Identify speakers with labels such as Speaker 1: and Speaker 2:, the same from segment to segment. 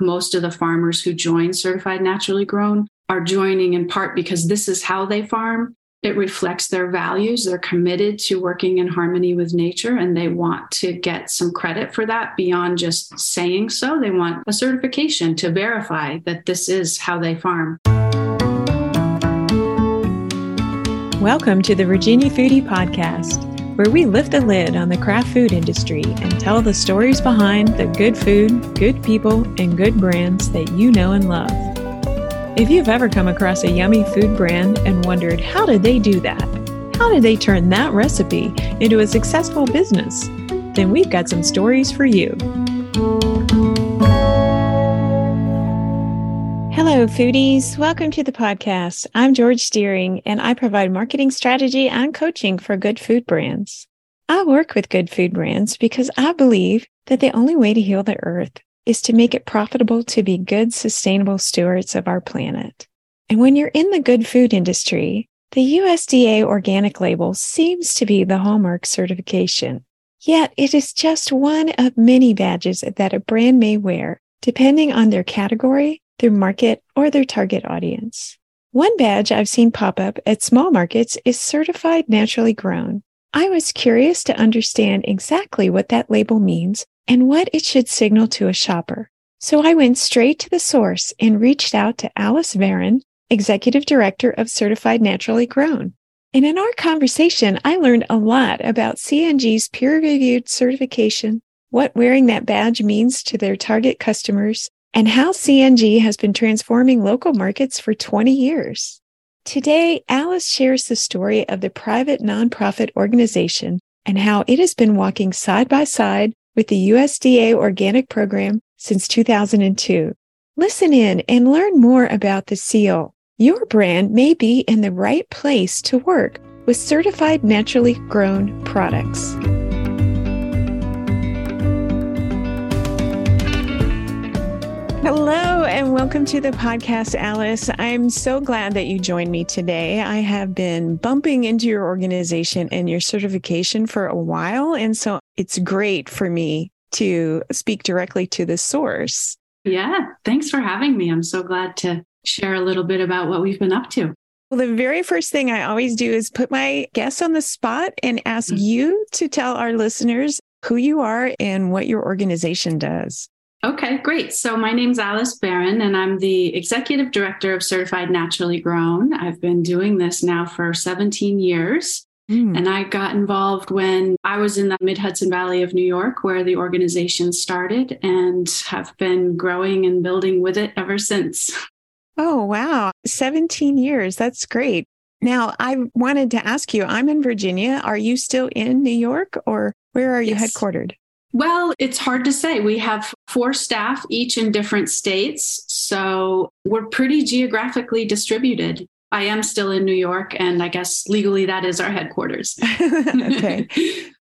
Speaker 1: most of the farmers who join certified naturally grown are joining in part because this is how they farm. It reflects their values. They're committed to working in harmony with nature and they want to get some credit for that beyond just saying so. They want a certification to verify that this is how they farm.
Speaker 2: Welcome to the Virginia Foodie Podcast, where we lift the lid on the craft food industry and tell the stories behind the good food, good people, and good brands that you know and love. If you've ever come across a yummy food brand and wondered, how did they do that? How did they turn that recipe into a successful business? Then we've got some stories for you. Hello, foodies. Welcome to the podcast. I'm George Steering, and I provide marketing strategy and coaching for good food brands. I work with good food brands because I believe that the only way to heal the earth is to make it profitable to be good, sustainable stewards of our planet. And when you're in the good food industry, the USDA organic label seems to be the hallmark certification. Yet it is just one of many badges that a brand may wear, depending on their category, their market, or their target audience. One badge I've seen pop up at small markets is certified naturally grown. I was curious to understand exactly what that label means and what it should signal to a shopper. So I went straight to the source and reached out to Alice Varon, Executive Director of Certified Naturally Grown. And in our conversation, I learned a lot about CNG's peer reviewed certification, what wearing that badge means to their target customers, and how CNG has been transforming local markets for 20 years. Today, Alice shares the story of the private nonprofit organization and how it has been walking side by side with the USDA organic program since 2002. Listen in and learn more about the seal. Your brand may be in the right place to work with certified naturally grown products. Hello and welcome to the podcast, Alice. I'm so glad that you joined me today. I have been bumping into your organization and your certification for a while. And so it's great for me to speak directly to the source.
Speaker 1: Yeah, thanks for having me. I'm so glad to share a little bit about what we've been up to.
Speaker 2: Well, the very first thing I always do is put my guests on the spot and ask mm-hmm. you to tell our listeners who you are and what your organization does.
Speaker 1: Okay, great. So my name's Alice Varon, and I'm the executive director of Certified Naturally Grown. I've been doing this now for 17 years. Mm. And I got involved when I was in the mid Hudson Valley of New York, where the organization started, and have been growing and building with it ever since.
Speaker 2: Oh, wow. 17 years. That's great. Now, I wanted to ask you I'm in Virginia. Are you still in New York or where are you yes. headquartered?
Speaker 1: Well, it's hard to say. We have four staff, each in different states. So we're pretty geographically distributed. I am still in New York, and I guess legally that is our headquarters.
Speaker 2: okay.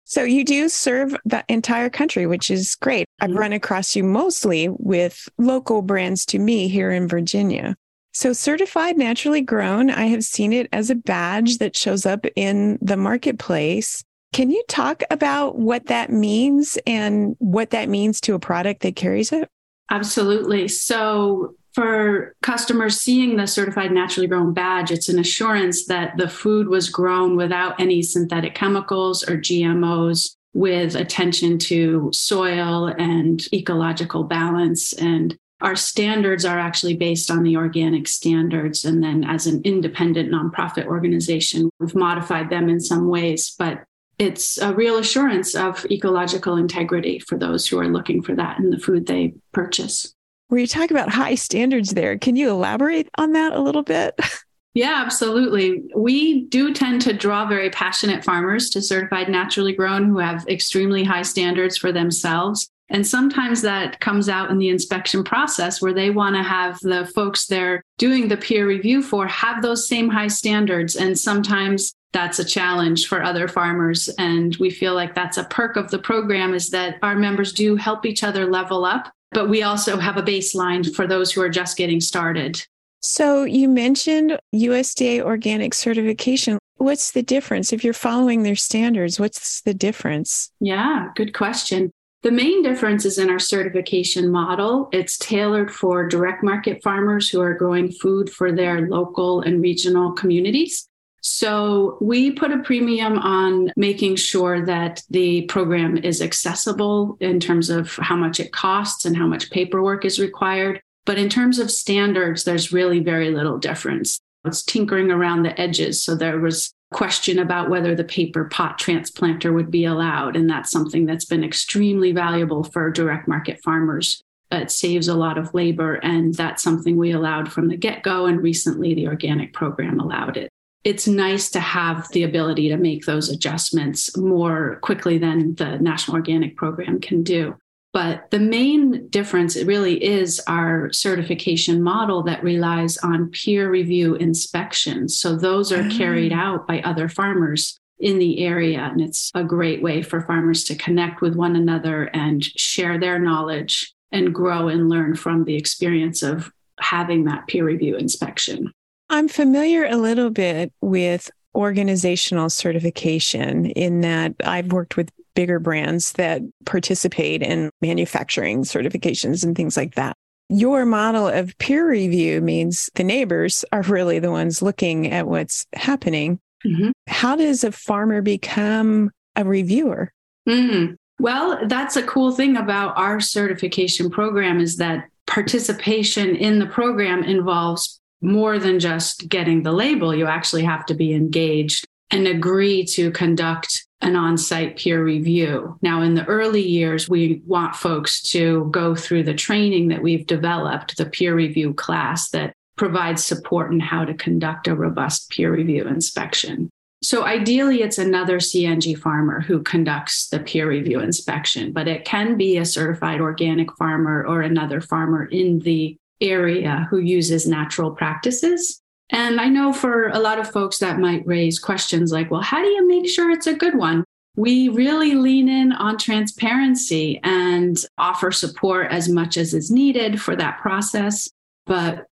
Speaker 2: So you do serve the entire country, which is great. I've mm-hmm. run across you mostly with local brands to me here in Virginia. So certified naturally grown, I have seen it as a badge that shows up in the marketplace. Can you talk about what that means and what that means to a product that carries it?
Speaker 1: Absolutely. So, for customers seeing the certified naturally grown badge, it's an assurance that the food was grown without any synthetic chemicals or GMOs, with attention to soil and ecological balance. And our standards are actually based on the organic standards. And then, as an independent nonprofit organization, we've modified them in some ways, but it's a real assurance of ecological integrity for those who are looking for that in the food they purchase.
Speaker 2: Were you talking about high standards there? Can you elaborate on that a little bit?
Speaker 1: Yeah, absolutely. We do tend to draw very passionate farmers to certified naturally grown who have extremely high standards for themselves. And sometimes that comes out in the inspection process where they want to have the folks they're doing the peer review for have those same high standards. And sometimes that's a challenge for other farmers. And we feel like that's a perk of the program is that our members do help each other level up but we also have a baseline for those who are just getting started.
Speaker 2: So you mentioned USDA organic certification. What's the difference? If you're following their standards what's the difference?
Speaker 1: Yeah good question. The main difference is in our certification model. It's tailored for direct market farmers who are growing food for their local and regional communities. So we put a premium on making sure that the program is accessible in terms of how much it costs and how much paperwork is required. But in terms of standards, there's really very little difference. It's tinkering around the edges. So there was question about whether the paper pot transplanter would be allowed. And that's something that's been extremely valuable for direct market farmers. It saves a lot of labor, and that's something we allowed from the get go. And recently, the organic program allowed it. It's nice to have the ability to make those adjustments more quickly than the National Organic Program can do. But the main difference really is our certification model that relies on peer review inspections. So those are carried ah. out by other farmers in the area. And it's a great way for farmers to connect with one another and share their knowledge and grow and learn from the experience of having that peer review inspection.
Speaker 2: I'm familiar a little bit with organizational certification in that I've worked with bigger brands that participate in manufacturing certifications and things like that. Your model of peer review means the neighbors are really the ones looking at what's happening. Mm-hmm. How does a farmer become a reviewer?
Speaker 1: Mm-hmm. Well, that's a cool thing about our certification program is that participation in the program involves more than just getting the label. You actually have to be engaged and agree to conduct an on site peer review. Now, in the early years, we want folks to go through the training that we've developed, the peer review class that provides support in how to conduct a robust peer review inspection. So, ideally, it's another CNG farmer who conducts the peer review inspection, but it can be a certified organic farmer or another farmer in the area who uses natural practices and I know for a lot of folks that might raise questions like, well, how do you make sure it's a good one? We really lean in on transparency and offer support as much as is needed for that process. But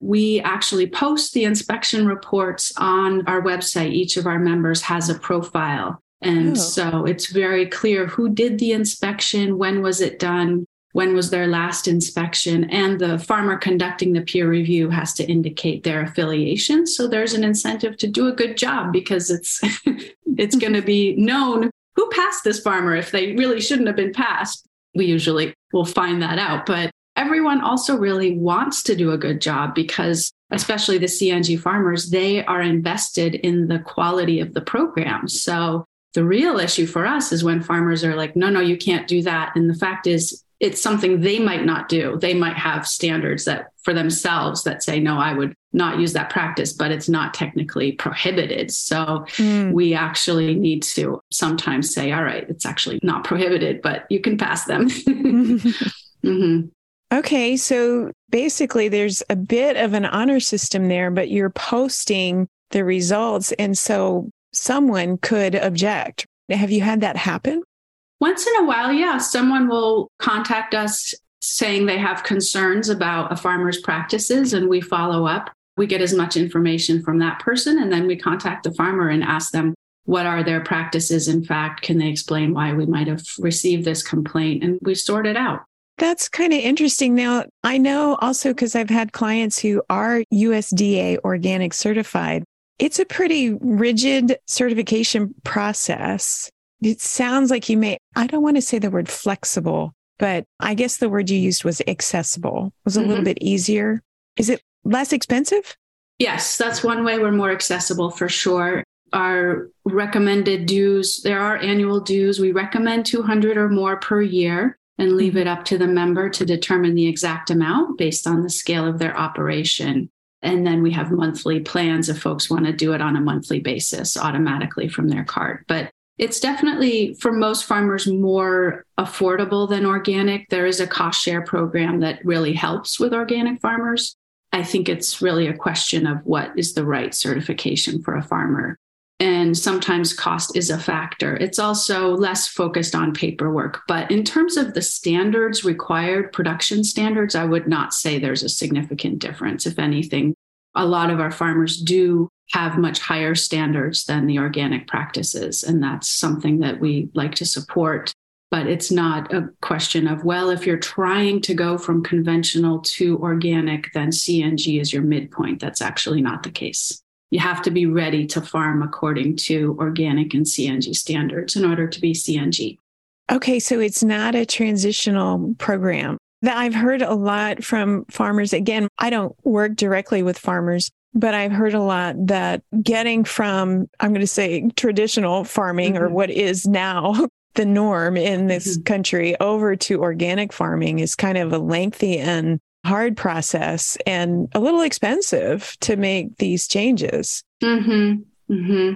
Speaker 1: we actually post the inspection reports on our website. Each of our members has a profile. And oh. so it's very clear who did the inspection, when was it done, when was their last inspection, and the farmer conducting the peer review has to indicate their affiliation. So there's an incentive to do a good job because it's it's going to be known who passed this farmer if they really shouldn't have been passed. We usually will find that out, but everyone also really wants to do a good job because especially the CNG farmers, they are invested in the quality of the program. So the real issue for us is when farmers are like, no, no, you can't do that. And the fact is, it's something they might not do. They might have standards that for themselves that say, no, I would not use that practice, but it's not technically prohibited. So mm. we actually need to sometimes say, all right, it's actually not prohibited, but you can pass them.
Speaker 2: mm-hmm. Okay. So basically, there's a bit of an honor system there, but you're posting the results. And so someone could object. Have you had that happen?
Speaker 1: Once in a while, yeah, someone will contact us saying they have concerns about a farmer's practices, and we follow up. We get as much information from that person, and then we contact the farmer and ask them what are their practices. In fact, can they explain why we might have received this complaint? And we sort it out.
Speaker 2: That's kind of interesting. Now, I know also because I've had clients who are USDA organic certified. It's a pretty rigid certification process. It sounds like you may, I don't want to say the word flexible, but I guess the word you used was accessible, was a mm-hmm. little bit easier. Is it less expensive?
Speaker 1: Yes, that's one way we're more accessible for sure. Our recommended dues, there are annual dues. We recommend 200 or more per year and leave mm-hmm. it up to the member to determine the exact amount based on the scale of their operation. And then we have monthly plans if folks want to do it on a monthly basis automatically from their card. But it's definitely for most farmers more affordable than organic. There is a cost share program that really helps with organic farmers. I think it's really a question of what is the right certification for a farmer. And sometimes cost is a factor. It's also less focused on paperwork. But in terms of the standards required, production standards, I would not say there's a significant difference. If anything, a lot of our farmers do have much higher standards than the organic practices. And that's something that we like to support. But it's not a question of, well, if you're trying to go from conventional to organic, then CNG is your midpoint. That's actually not the case. You have to be ready to farm according to organic and CNG standards in order to be CNG.
Speaker 2: Okay, so it's not a transitional program. That I've heard a lot from farmers. Again, I don't work directly with farmers, but I've heard a lot that getting from, I'm going to say traditional farming mm-hmm. or what is now the norm in this mm-hmm. country over to organic farming is kind of a lengthy and hard process and a little expensive to make these changes.
Speaker 1: Mm-hmm. Mm-hmm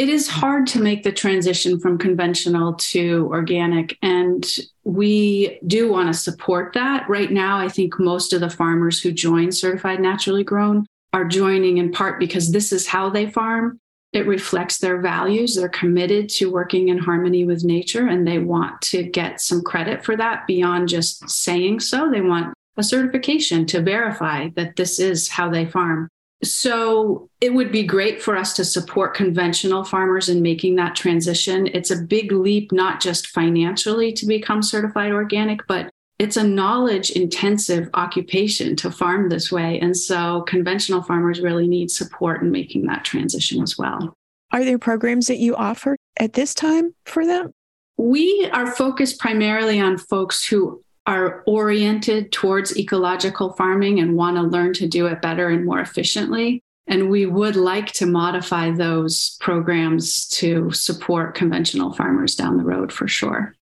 Speaker 1: it is hard to make the transition from conventional to organic. And we do want to support that. Right now, I think most of the farmers who join certified naturally grown are joining in part because this is how they farm. It reflects their values. They're committed to working in harmony with nature and they want to get some credit for that beyond just saying so. They want a certification to verify that this is how they farm. So it would be great for us to support conventional farmers in making that transition. It's a big leap, not just financially to become certified organic, but it's a knowledge intensive occupation to farm this way. And so conventional farmers really need support in making that transition as well.
Speaker 2: Are there programs that you offer at this time for them?
Speaker 1: We are focused primarily on folks who are oriented towards ecological farming and want to learn to do it better and more efficiently. And we would like to modify those programs to support conventional farmers down the road for sure.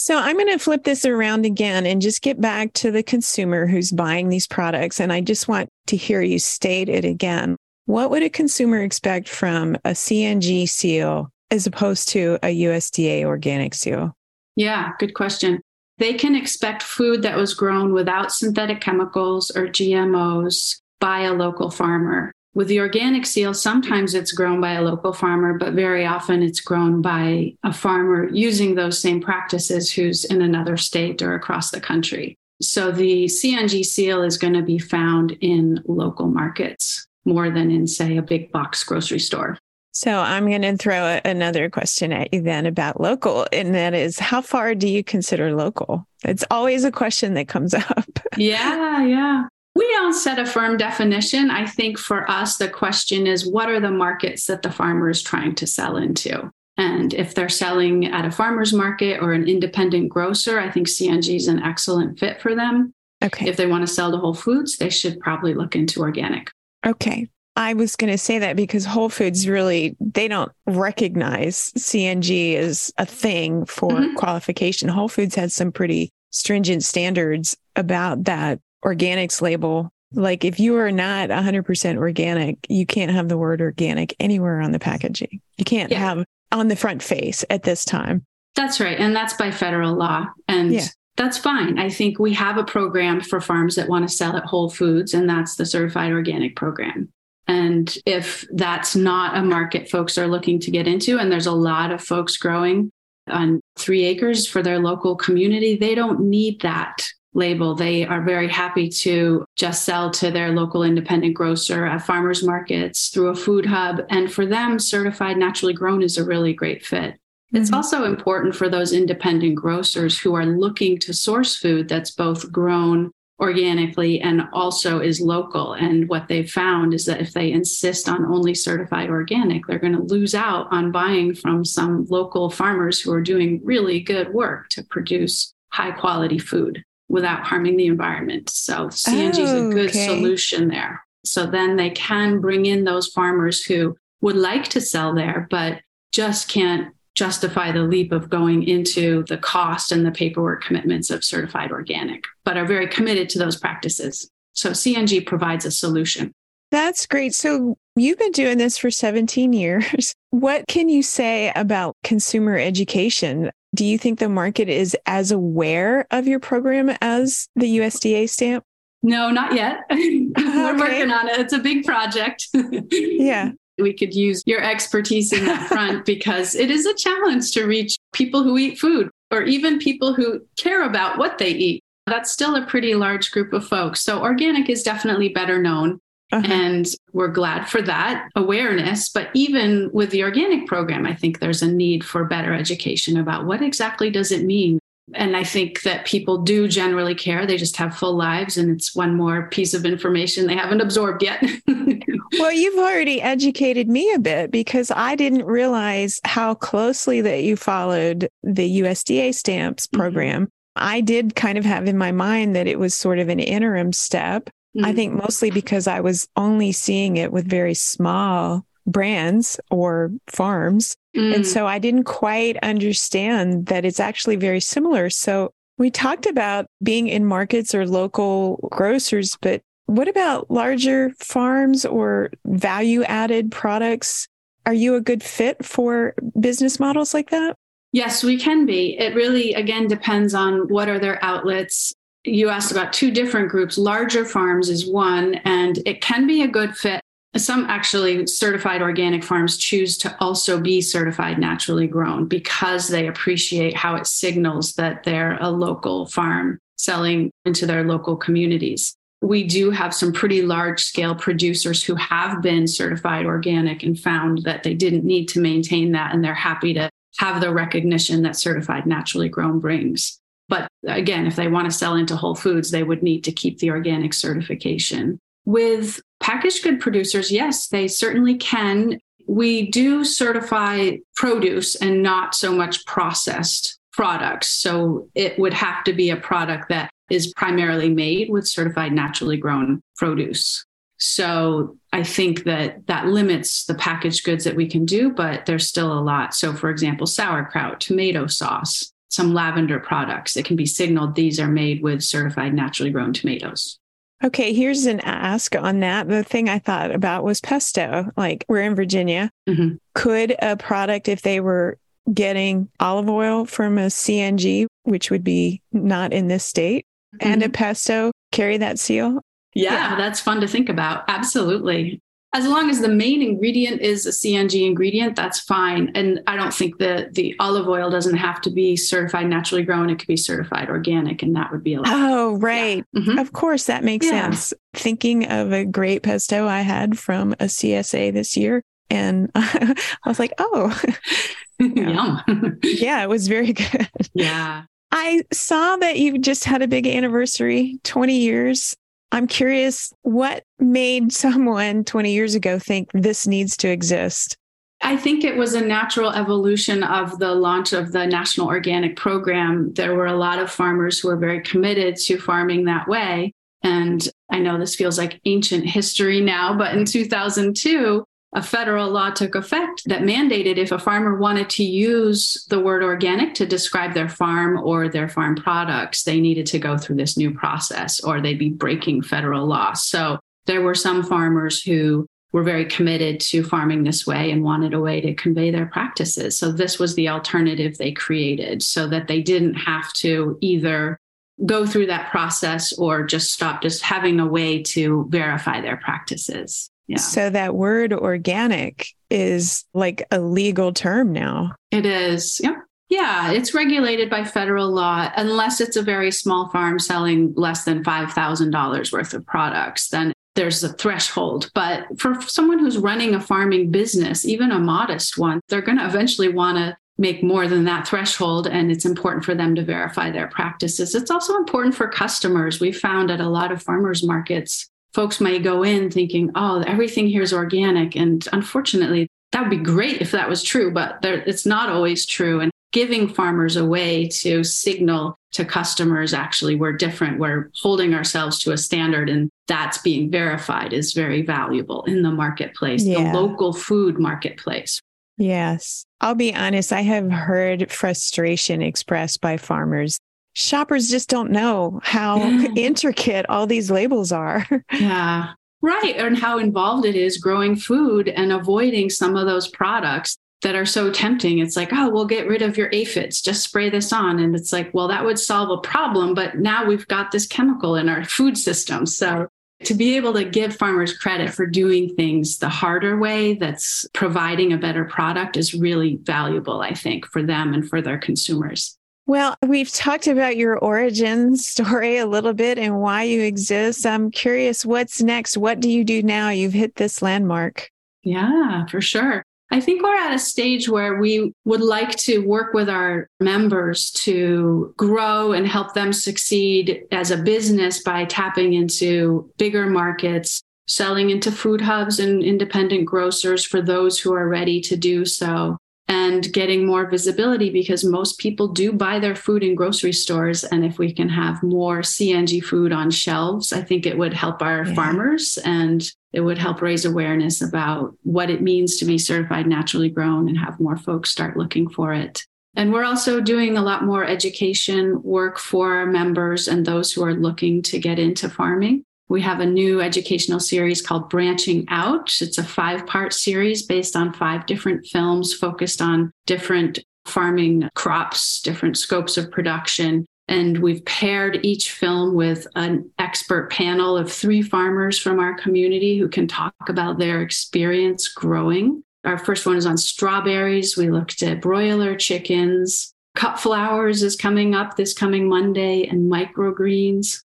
Speaker 2: So I'm going to flip this around again and just get back to the consumer who's buying these products. And I just want to hear you state it again. What would a consumer expect from a CNG seal as opposed to a USDA organic seal?
Speaker 1: Yeah, good question they can expect food that was grown without synthetic chemicals or GMOs by a local farmer. With the organic seal, sometimes it's grown by a local farmer, but very often it's grown by a farmer using those same practices who's in another state or across the country. So the CNG seal is going to be found in local markets more than in, say, a big box grocery store.
Speaker 2: So I'm going to throw another question at you then about local, and that is how far do you consider local? It's always a question that comes up.
Speaker 1: yeah, yeah. We don't set a firm definition. I think for us, the question is what are the markets that the farmer is trying to sell into? And if they're selling at a farmer's market or an independent grocer, I think CNG is an excellent fit for them. Okay. If they want to sell to Whole Foods, they should probably look into organic.
Speaker 2: Okay. I was going to say that because Whole Foods really they don't recognize CNG as a thing for mm-hmm. qualification. Whole Foods has some pretty stringent standards about that organics label. Like if you are not 100% organic, you can't have the word organic anywhere on the packaging. You can't yeah. have on the front face at this time.
Speaker 1: That's right. And that's by federal law. And yeah. that's fine. I think we have a program for farms that want to sell at Whole Foods, and that's the certified organic program. And if that's not a market folks are looking to get into, and there's a lot of folks growing on three acres for their local community, they don't need that label. They are very happy to just sell to their local independent grocer at farmers markets through a food hub. And for them, certified naturally grown is a really great fit. It's mm-hmm. also important for those independent grocers who are looking to source food that's both grown organically and also is local. And what they've found is that if they insist on only certified organic, they're going to lose out on buying from some local farmers who are doing really good work to produce high quality food without harming the environment. So CNG is oh, a good okay. solution there. So then they can bring in those farmers who would like to sell there, but just can't justify the leap of going into the cost and the paperwork commitments of certified organic, but are very committed to those practices. So CNG provides a solution.
Speaker 2: That's great. So you've been doing this for 17 years. What can you say about consumer education? Do you think the market is as aware of your program as the USDA stamp?
Speaker 1: No, not yet. We're okay. working on it. It's a big project.
Speaker 2: yeah
Speaker 1: we could use your expertise in that front because it is a challenge to reach people who eat food or even people who care about what they eat. That's still a pretty large group of folks. So organic is definitely better known. Uh-huh. And we're glad for that awareness. But even with the organic program, I think there's a need for better education about what exactly does it mean And I think that people do generally care. They just have full lives, and it's one more piece of information they haven't absorbed yet.
Speaker 2: well, you've already educated me a bit because I didn't realize how closely that you followed the USDA stamps mm-hmm. program. Mm-hmm. I did kind of have in my mind that it was sort of an interim step. Mm-hmm. I think mostly because I was only seeing it with very small brands or farms. Mm. And so I didn't quite understand that it's actually very similar. So we talked about being in markets or local grocers, but what about larger farms or value added products? Are you a good fit for business models like that?
Speaker 1: Yes, we can be. It really, again, depends on what are their outlets. You asked about two different groups. Larger farms is one, and it can be a good fit some actually certified organic farms choose to also be certified naturally grown because they appreciate how it signals that they're a local farm selling into their local communities. We do have some pretty large scale producers who have been certified organic and found that they didn't need to maintain that and they're happy to have the recognition that certified naturally grown brings. But again, if they want to sell into Whole Foods, they would need to keep the organic certification. With packaged good producers, yes, they certainly can. We do certify produce and not so much processed products. So it would have to be a product that is primarily made with certified naturally grown produce. So I think that that limits the packaged goods that we can do, but there's still a lot. So, for example, sauerkraut, tomato sauce, some lavender products, it can be signaled these are made with certified naturally grown tomatoes.
Speaker 2: Okay, here's an ask on that. The thing I thought about was pesto. Like we're in Virginia. Mm-hmm. Could a product, if they were getting olive oil from a CNG, which would be not in this state, mm-hmm. and a mm-hmm. pesto carry that seal?
Speaker 1: Yeah, yeah, that's fun to think about. Absolutely as long as the main ingredient is a CNG ingredient, that's fine. And I don't think that the olive oil doesn't have to be certified naturally grown. It could be certified organic, and that would be allowed.
Speaker 2: Oh, right. Yeah. Mm-hmm. Of course, that makes yeah. sense. Thinking of a great pesto I had from a CSA this year, and I was like, oh,
Speaker 1: yum.
Speaker 2: yeah, it was very good.
Speaker 1: Yeah.
Speaker 2: I saw that you just had a big anniversary, 20 years. I'm curious what made someone 20 years ago think this needs to exist?
Speaker 1: I think it was a natural evolution of the launch of the National Organic Program. There were a lot of farmers who were very committed to farming that way. And I know this feels like ancient history now, but in 2002, a federal law took effect that mandated if a farmer wanted to use the word organic to describe their farm or their farm products, they needed to go through this new process or they'd be breaking federal law. So there were some farmers who were very committed to farming this way and wanted a way to convey their practices. So this was the alternative they created so that they didn't have to either go through that process or just stop just having a way to verify their practices.
Speaker 2: Yeah. So that word organic is like a legal term now.
Speaker 1: It is. Yeah. Yeah, it's regulated by federal law unless it's a very small farm selling less than $5,000 worth of products. Then there's a threshold. But for someone who's running a farming business, even a modest one, they're going to eventually want to make more than that threshold. And it's important for them to verify their practices. It's also important for customers. We found at a lot of farmers markets, folks may go in thinking, oh, everything here is organic. And unfortunately, that would be great if that was true, but it's not always true. And giving farmers a way to signal to customers actually we're different, we're holding ourselves to a standard, and that's being verified is very valuable in the marketplace, yeah. the local food marketplace.
Speaker 2: Yes. I'll be honest, I have heard frustration expressed by farmers shoppers just don't know how intricate all these labels are.
Speaker 1: yeah. Right. And how involved it is growing food and avoiding some of those products that are so tempting. It's like, oh, we'll get rid of your aphids, just spray this on. And it's like, well, that would solve a problem. But now we've got this chemical in our food system. So to be able to give farmers credit for doing things the harder way that's providing a better product is really valuable, I think, for them and for their consumers.
Speaker 2: Well, we've talked about your origin story a little bit and why you exist. I'm curious, what's next? What do you do now? You've hit this landmark.
Speaker 1: Yeah, for sure. I think we're at a stage where we would like to work with our members to grow and help them succeed as a business by tapping into bigger markets, selling into food hubs and independent grocers for those who are ready to do so and getting more visibility because most people do buy their food in grocery stores. And if we can have more CNG food on shelves, I think it would help our yeah. farmers and it would help raise awareness about what it means to be certified naturally grown and have more folks start looking for it. And we're also doing a lot more education work for our members and those who are looking to get into farming. We have a new educational series called Branching Out. It's a five part series based on five different films focused on different farming crops, different scopes of production. And we've paired each film with an expert panel of three farmers from our community who can talk about their experience growing. Our first one is on strawberries. We looked at broiler chickens. Cut flowers is coming up this coming Monday and microgreens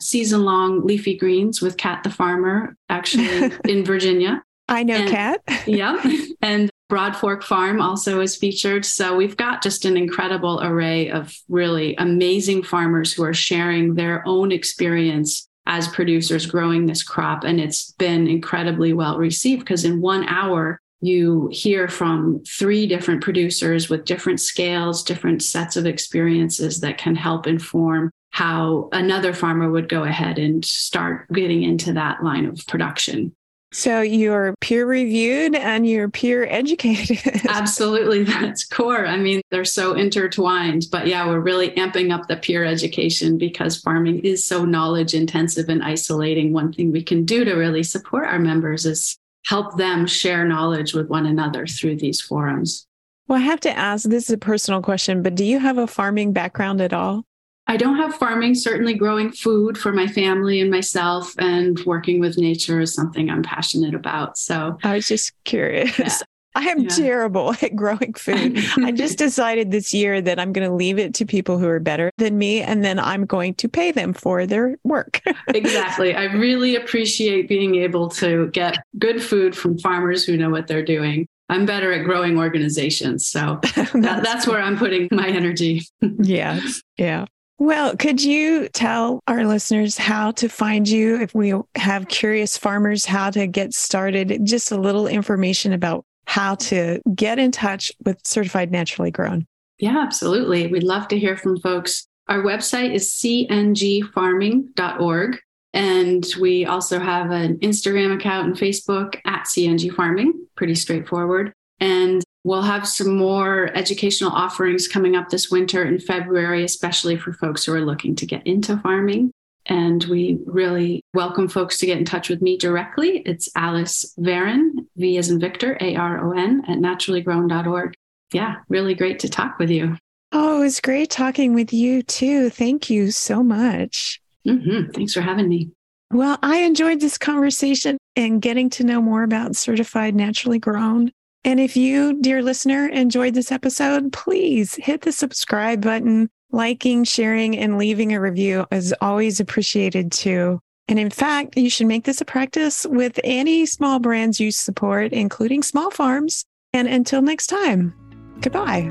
Speaker 1: season long leafy greens with Kat the farmer, actually in Virginia.
Speaker 2: I know
Speaker 1: and,
Speaker 2: Kat.
Speaker 1: yeah. And Broad Fork Farm also is featured. So we've got just an incredible array of really amazing farmers who are sharing their own experience as producers growing this crop. And it's been incredibly well received because in one hour, you hear from three different producers with different scales, different sets of experiences that can help inform how another farmer would go ahead and start getting into that line of production.
Speaker 2: So you're peer reviewed and you're peer educated.
Speaker 1: Absolutely. That's core. I mean, they're so intertwined. But yeah, we're really amping up the peer education because farming is so knowledge intensive and isolating. One thing we can do to really support our members is help them share knowledge with one another through these forums.
Speaker 2: Well, I have to ask this is a personal question, but do you have a farming background at all?
Speaker 1: I don't have farming, certainly growing food for my family and myself and working with nature is something I'm passionate about. So
Speaker 2: I was just curious. Yeah. I am yeah. terrible at growing food. I just decided this year that I'm going to leave it to people who are better than me and then I'm going to pay them for their work.
Speaker 1: exactly. I really appreciate being able to get good food from farmers who know what they're doing. I'm better at growing organizations. So that, that's where I'm putting my energy.
Speaker 2: yeah. Yeah. Well, could you tell our listeners how to find you if we have curious farmers, how to get started? Just a little information about how to get in touch with Certified Naturally Grown.
Speaker 1: Yeah, absolutely. We'd love to hear from folks. Our website is cngfarming.org. And we also have an Instagram account and Facebook at CNG Farming, pretty straightforward. And We'll have some more educational offerings coming up this winter in February, especially for folks who are looking to get into farming. And we really welcome folks to get in touch with me directly. It's Alice Varon, V as in Victor, A R O N, at naturallygrown.org. Yeah, really great to talk with you.
Speaker 2: Oh, it was great talking with you too. Thank you so much.
Speaker 1: Mm-hmm. Thanks for having me.
Speaker 2: Well, I enjoyed this conversation and getting to know more about certified naturally grown. And if you, dear listener, enjoyed this episode, please hit the subscribe button. Liking, sharing, and leaving a review is always appreciated too. And in fact, you should make this a practice with any small brands you support, including small farms. And until next time, goodbye.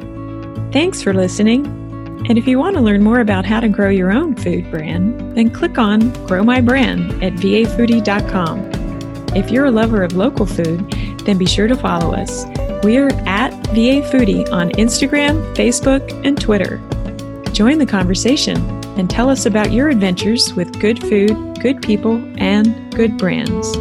Speaker 2: Thanks for listening. And if you want to learn more about how to grow your own food brand, then click on Grow My Brand at vafoodie.com. If you're a lover of local food, then be sure to follow us. We're at VA Foodie on Instagram, Facebook, and Twitter. Join the conversation and tell us about your adventures with good food, good people, and good brands.